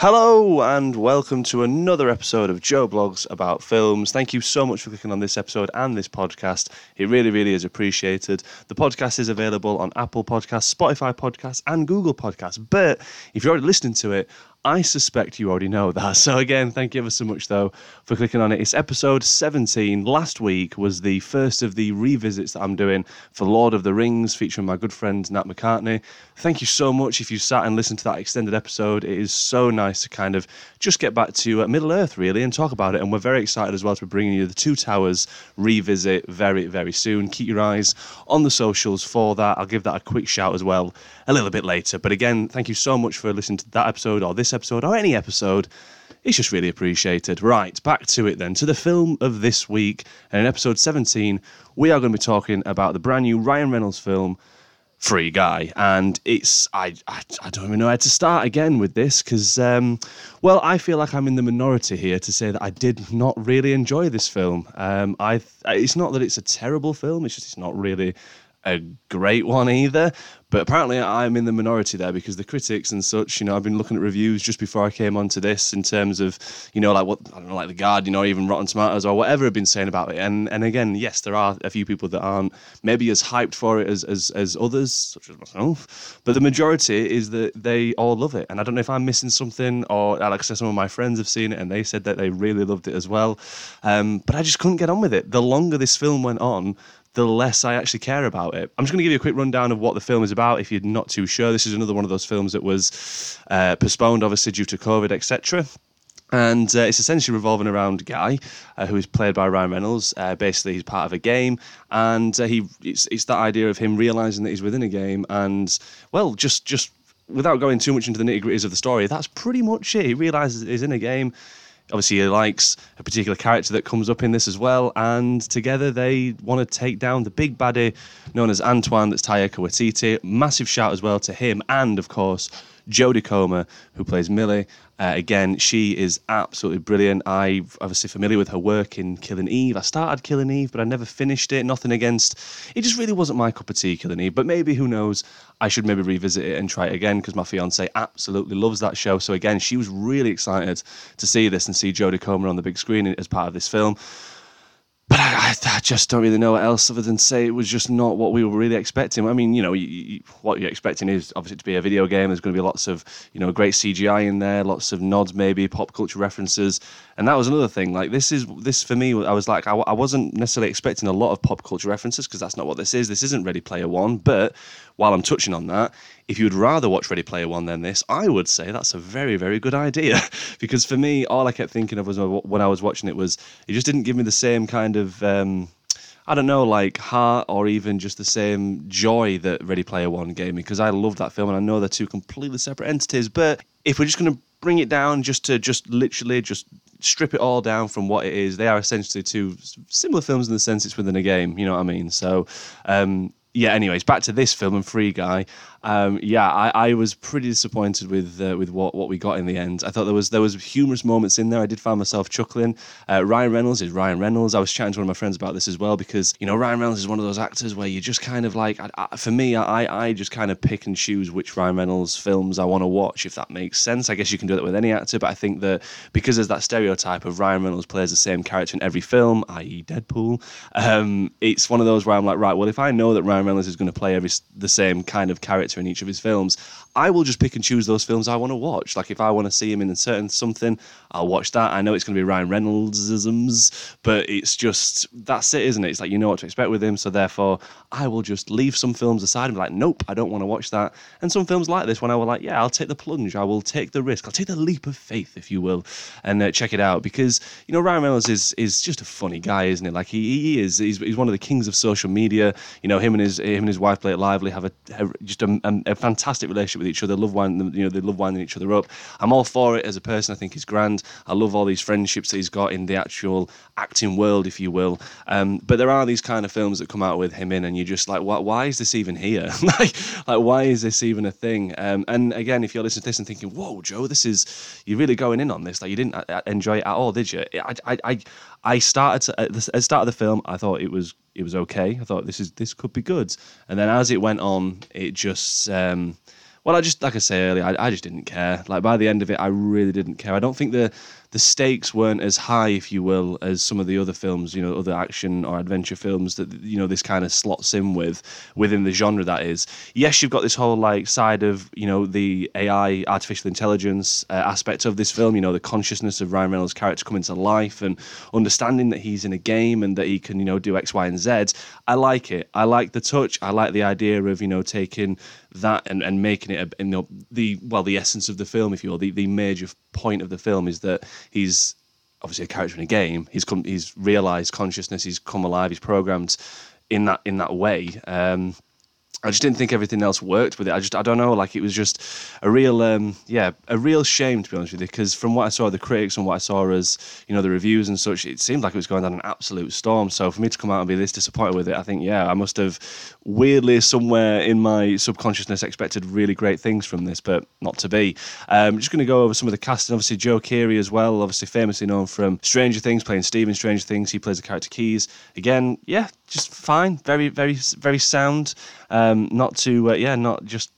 Hello and welcome to another episode of Joe Bloggs about films. Thank you so much for clicking on this episode and this podcast. It really, really is appreciated. The podcast is available on Apple Podcasts, Spotify Podcasts, and Google Podcasts. But if you're already listening to it, I suspect you already know that. So, again, thank you ever so much, though, for clicking on it. It's episode 17. Last week was the first of the revisits that I'm doing for Lord of the Rings, featuring my good friend Nat McCartney. Thank you so much if you sat and listened to that extended episode. It is so nice to kind of just get back to uh, Middle Earth, really, and talk about it. And we're very excited as well to be bringing you the Two Towers revisit very, very soon. Keep your eyes on the socials for that. I'll give that a quick shout as well a little bit later. But again, thank you so much for listening to that episode or this episode or any episode. It's just really appreciated. Right, back to it then, to the film of this week. And in episode 17, we are going to be talking about the brand new Ryan Reynolds film, Free Guy. And it's, I, I, I don't even know how to start again with this because, um, well, I feel like I'm in the minority here to say that I did not really enjoy this film. Um, I, it's not that it's a terrible film, it's just it's not really a great one either. But apparently, I'm in the minority there because the critics and such, you know, I've been looking at reviews just before I came onto this in terms of, you know, like what, I don't know, like The Guardian or even Rotten Tomatoes or whatever have been saying about it. And and again, yes, there are a few people that aren't maybe as hyped for it as, as, as others, such as myself. But the majority is that they all love it. And I don't know if I'm missing something or, like I said, some of my friends have seen it and they said that they really loved it as well. Um, but I just couldn't get on with it. The longer this film went on, the less I actually care about it. I'm just going to give you a quick rundown of what the film is about if you're not too sure. This is another one of those films that was uh, postponed, obviously, due to COVID, etc. And uh, it's essentially revolving around a Guy, uh, who is played by Ryan Reynolds. Uh, basically, he's part of a game, and uh, he it's, it's that idea of him realizing that he's within a game, and well, just just without going too much into the nitty gritties of the story, that's pretty much it. He realizes he's in a game obviously he likes a particular character that comes up in this as well and together they want to take down the big baddie known as Antoine that's Taika Waititi. Massive shout as well to him and of course Jodie Comer who plays Millie uh, again, she is absolutely brilliant. I'm obviously familiar with her work in Killing Eve. I started Killing Eve, but I never finished it. Nothing against. It just really wasn't my cup of tea, Killing Eve. But maybe, who knows, I should maybe revisit it and try it again because my fiance absolutely loves that show. So again, she was really excited to see this and see Jodie Comer on the big screen as part of this film but I, I, just don't really know what else other than say it was just not what we were really expecting. I mean, you know, you, you, what you're expecting is obviously to be a video game. There's going to be lots of, you know, great CGI in there, lots of nods, maybe pop culture references, and that was another thing. Like this is this for me. I was like, I, I wasn't necessarily expecting a lot of pop culture references because that's not what this is. This isn't Ready Player One. But while I'm touching on that, if you'd rather watch Ready Player One than this, I would say that's a very, very good idea. because for me, all I kept thinking of was when I was watching it was it just didn't give me the same kind of. Um, I don't know, like heart or even just the same joy that Ready Player One gave me because I love that film and I know they're two completely separate entities. But if we're just going to bring it down just to just literally just strip it all down from what it is, they are essentially two similar films in the sense it's within a game. You know what I mean? So um, yeah, anyways, back to this film and Free Guy um, yeah, I, I, was pretty disappointed with uh, with what, what we got in the end. I thought there was there was humorous moments in there. I did find myself chuckling. Uh, Ryan Reynolds is Ryan Reynolds. I was chatting to one of my friends about this as well because you know Ryan Reynolds is one of those actors where you just kind of like I, I, for me I, I just kind of pick and choose which Ryan Reynolds films I want to watch if that makes sense. I guess you can do that with any actor, but I think that because there's that stereotype of Ryan Reynolds plays the same character in every film, i.e. Deadpool, um, it's one of those where I'm like right, well if I know that Ryan Reynolds is going to play every the same kind of character in each of his films, I will just pick and choose those films I want to watch. Like if I want to see him in a certain something, I'll watch that. I know it's going to be Ryan Reynoldsisms, but it's just that's it, isn't it? It's like you know what to expect with him, so therefore I will just leave some films aside and be like, nope, I don't want to watch that. And some films like this, when I will like, yeah, I'll take the plunge, I will take the risk, I'll take the leap of faith, if you will, and uh, check it out because you know Ryan Reynolds is is just a funny guy, isn't he? Like he, he is, he's, he's one of the kings of social media. You know, him and his him and his wife Blake Lively have a, a just a, a, a fantastic relationship with each other. Love winding, you know, they love winding each other up. I'm all for it as a person. I think he's grand. I love all these friendships that he's got in the actual acting world, if you will. Um, but there are these kind of films that come out with him in, and you're just like, why, why is this even here? like, like, why is this even a thing? Um, and again, if you're listening to this and thinking, whoa, Joe, this is you're really going in on this. Like, you didn't uh, uh, enjoy it at all, did you? I, I, I, I started to, at the start of the film. I thought it was it was okay. I thought this is this could be good. And then as it went on, it just um, Well, I just like I say earlier, I, I just didn't care. Like by the end of it, I really didn't care. I don't think the the stakes weren't as high, if you will, as some of the other films, you know, other action or adventure films that you know this kind of slots in with within the genre that is. Yes, you've got this whole like side of you know the AI, artificial intelligence uh, aspect of this film. You know, the consciousness of Ryan Reynolds' character coming to life and understanding that he's in a game and that he can you know do X, Y, and Z. I like it. I like the touch. I like the idea of you know taking that and, and making it a, you know the well the essence of the film, if you will. The the major point of the film is that he's obviously a character in a game. He's come, he's realized consciousness. He's come alive. He's programmed in that in that way. Um, I just didn't think everything else worked with it. I just, I don't know, like it was just a real, um, yeah, a real shame to be honest with you. Because from what I saw of the critics and what I saw as, you know, the reviews and such, it seemed like it was going down an absolute storm. So for me to come out and be this disappointed with it, I think, yeah, I must have weirdly somewhere in my subconsciousness expected really great things from this, but not to be. Um, just going to go over some of the casting. Obviously, Joe Keery as well, obviously famously known from Stranger Things, playing Steve in Stranger Things. He plays the character Keys. Again, yeah, just fine. Very, very, very sound. Um, not to, uh, yeah, not just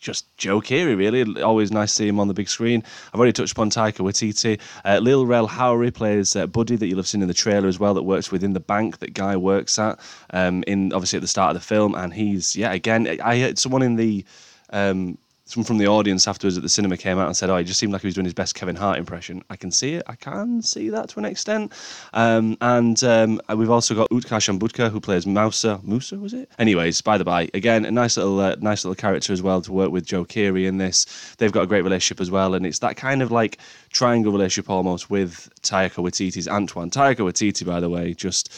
just Joe Keery, really. Always nice to see him on the big screen. I've already touched upon Taika Waititi. Uh, Lil Rel Howery plays uh, Buddy, that you'll have seen in the trailer as well, that works within the bank that Guy works at, um, in obviously at the start of the film. And he's, yeah, again, I heard someone in the. Um, someone from the audience afterwards at the cinema came out and said, "Oh, he just seemed like he was doing his best Kevin Hart impression." I can see it. I can see that to an extent. Um, and um, we've also got Utkarsh Ambudkar who plays Mouser. Musa was it? Anyways, by the by, again, a nice little, uh, nice little character as well to work with Joe Keery in this. They've got a great relationship as well, and it's that kind of like triangle relationship almost with Taika Waititi's Antoine. Taika Waititi, by the way, just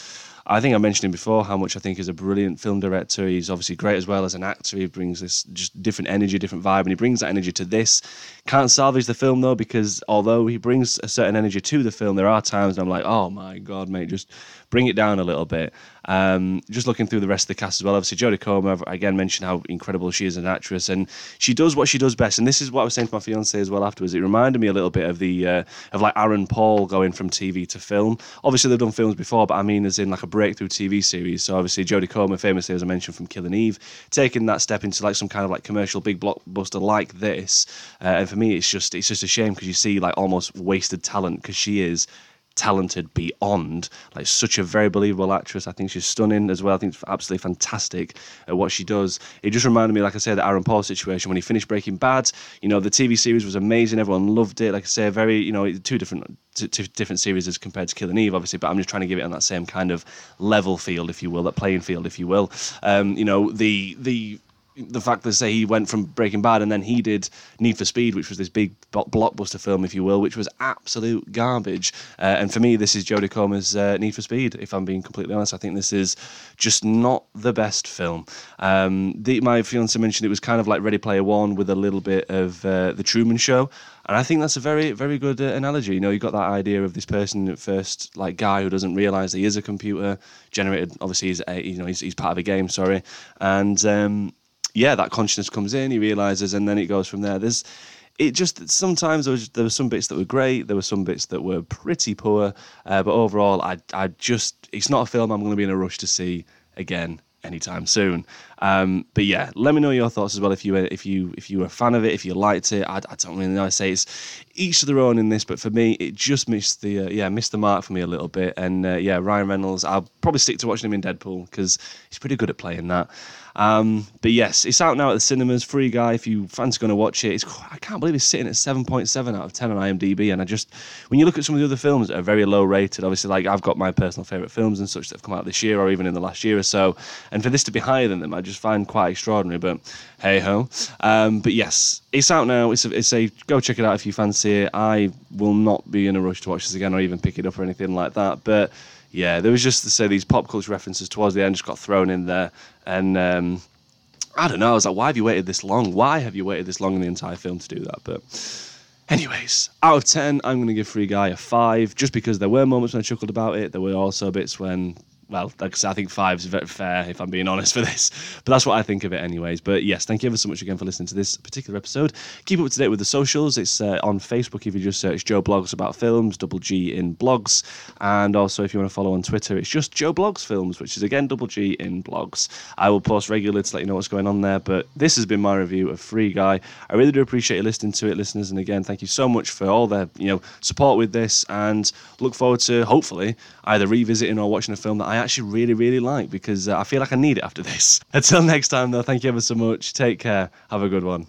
I think I mentioned him before how much I think he's a brilliant film director. He's obviously great as well as an actor. He brings this just different energy, different vibe, and he brings that energy to this. Can't salvage the film though because although he brings a certain energy to the film, there are times I'm like, oh my god, mate, just bring it down a little bit. Um, just looking through the rest of the cast as well. Obviously, Jodie Comer again mentioned how incredible she is as an actress, and she does what she does best. And this is what I was saying to my fiance as well afterwards. It reminded me a little bit of the uh, of like Aaron Paul going from TV to film. Obviously, they've done films before, but I mean, as in like a breakthrough TV series. So obviously, Jodie Comer, famously as I mentioned from Killing Eve, taking that step into like some kind of like commercial big blockbuster like this. Uh, and for me, it's just it's just a shame because you see like almost wasted talent because she is talented beyond. Like such a very believable actress. I think she's stunning as well. I think it's absolutely fantastic at what she does. It just reminded me, like I said, the Aaron Paul situation when he finished Breaking Bad. You know, the TV series was amazing. Everyone loved it. Like I say, very you know two different two different series as compared to Killing Eve, obviously. But I'm just trying to give it on that same kind of level field, if you will, that playing field, if you will. Um, you know, the the the fact that say he went from Breaking Bad and then he did Need for Speed, which was this big blockbuster film, if you will, which was absolute garbage. Uh, and for me, this is Jodie Comer's uh, Need for Speed. If I'm being completely honest, I think this is just not the best film. Um, the, my fiance mentioned it was kind of like Ready Player One with a little bit of uh, the Truman Show. And I think that's a very, very good uh, analogy. You know, you got that idea of this person at first, like guy who doesn't realize he is a computer generated. Obviously, he's a, you know he's, he's part of a game. Sorry, and um, yeah, that consciousness comes in, he realizes, and then it goes from there. There's it just sometimes there, was, there were some bits that were great, there were some bits that were pretty poor, uh, but overall, I I just it's not a film I'm going to be in a rush to see again anytime soon. Um, but yeah, let me know your thoughts as well if you if you if you were a fan of it, if you liked it. I, I don't really know. I say it's each of their own in this, but for me, it just missed the uh, yeah missed the mark for me a little bit. And uh, yeah, Ryan Reynolds, I'll probably stick to watching him in Deadpool because he's pretty good at playing that. Um, but yes, it's out now at the cinemas, free guy. If you fancy going to watch it, it's, I can't believe it's sitting at seven point seven out of ten on IMDb. And I just, when you look at some of the other films that are very low rated, obviously, like I've got my personal favorite films and such that have come out this year or even in the last year or so, and for this to be higher than them, I just find quite extraordinary. But hey ho. Um, but yes, it's out now. It's a, it's a go check it out if you fancy it. I will not be in a rush to watch this again or even pick it up or anything like that. But yeah, there was just to say these pop culture references towards the end just got thrown in there, and um, I don't know. I was like, why have you waited this long? Why have you waited this long in the entire film to do that? But. Anyways, out of 10, I'm going to give Free Guy a 5, just because there were moments when I chuckled about it. There were also bits when well, like I said, I think five's very fair if I'm being honest for this. But that's what I think of it, anyways. But yes, thank you ever so much again for listening to this particular episode. Keep up to date with the socials. It's uh, on Facebook if you just search Joe Bloggs about films, double G in blogs, and also if you want to follow on Twitter, it's just Joe Bloggs Films, which is again double G in blogs. I will post regularly to let you know what's going on there. But this has been my review of Free Guy. I really do appreciate you listening to it, listeners. And again, thank you so much for all the you know support with this, and look forward to hopefully either revisiting or watching a film that I actually really really like because uh, I feel like I need it after this. Until next time, though, thank you ever so much. Take care. Have a good one.